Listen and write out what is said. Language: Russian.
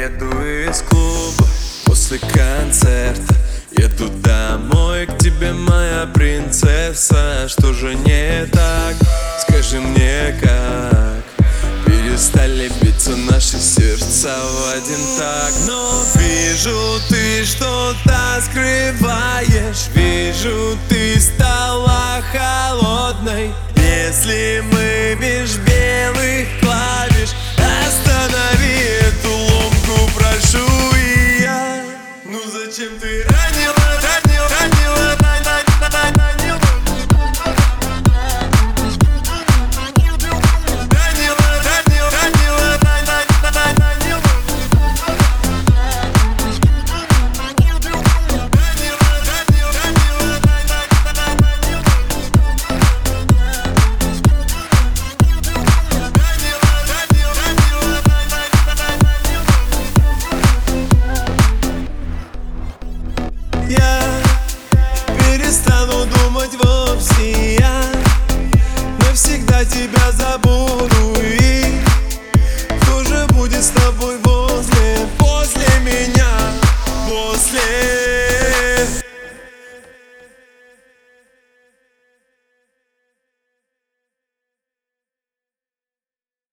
Выхожу из клуба после концерта. Еду домой к тебе, моя принцесса. Что же не так? Скажи мне как? Перестали биться наши сердца в один так. Но вижу, ты что-то скрываешь. Вижу, ты стала холодной. Если мы меж Чем ты ранила тебя забуду.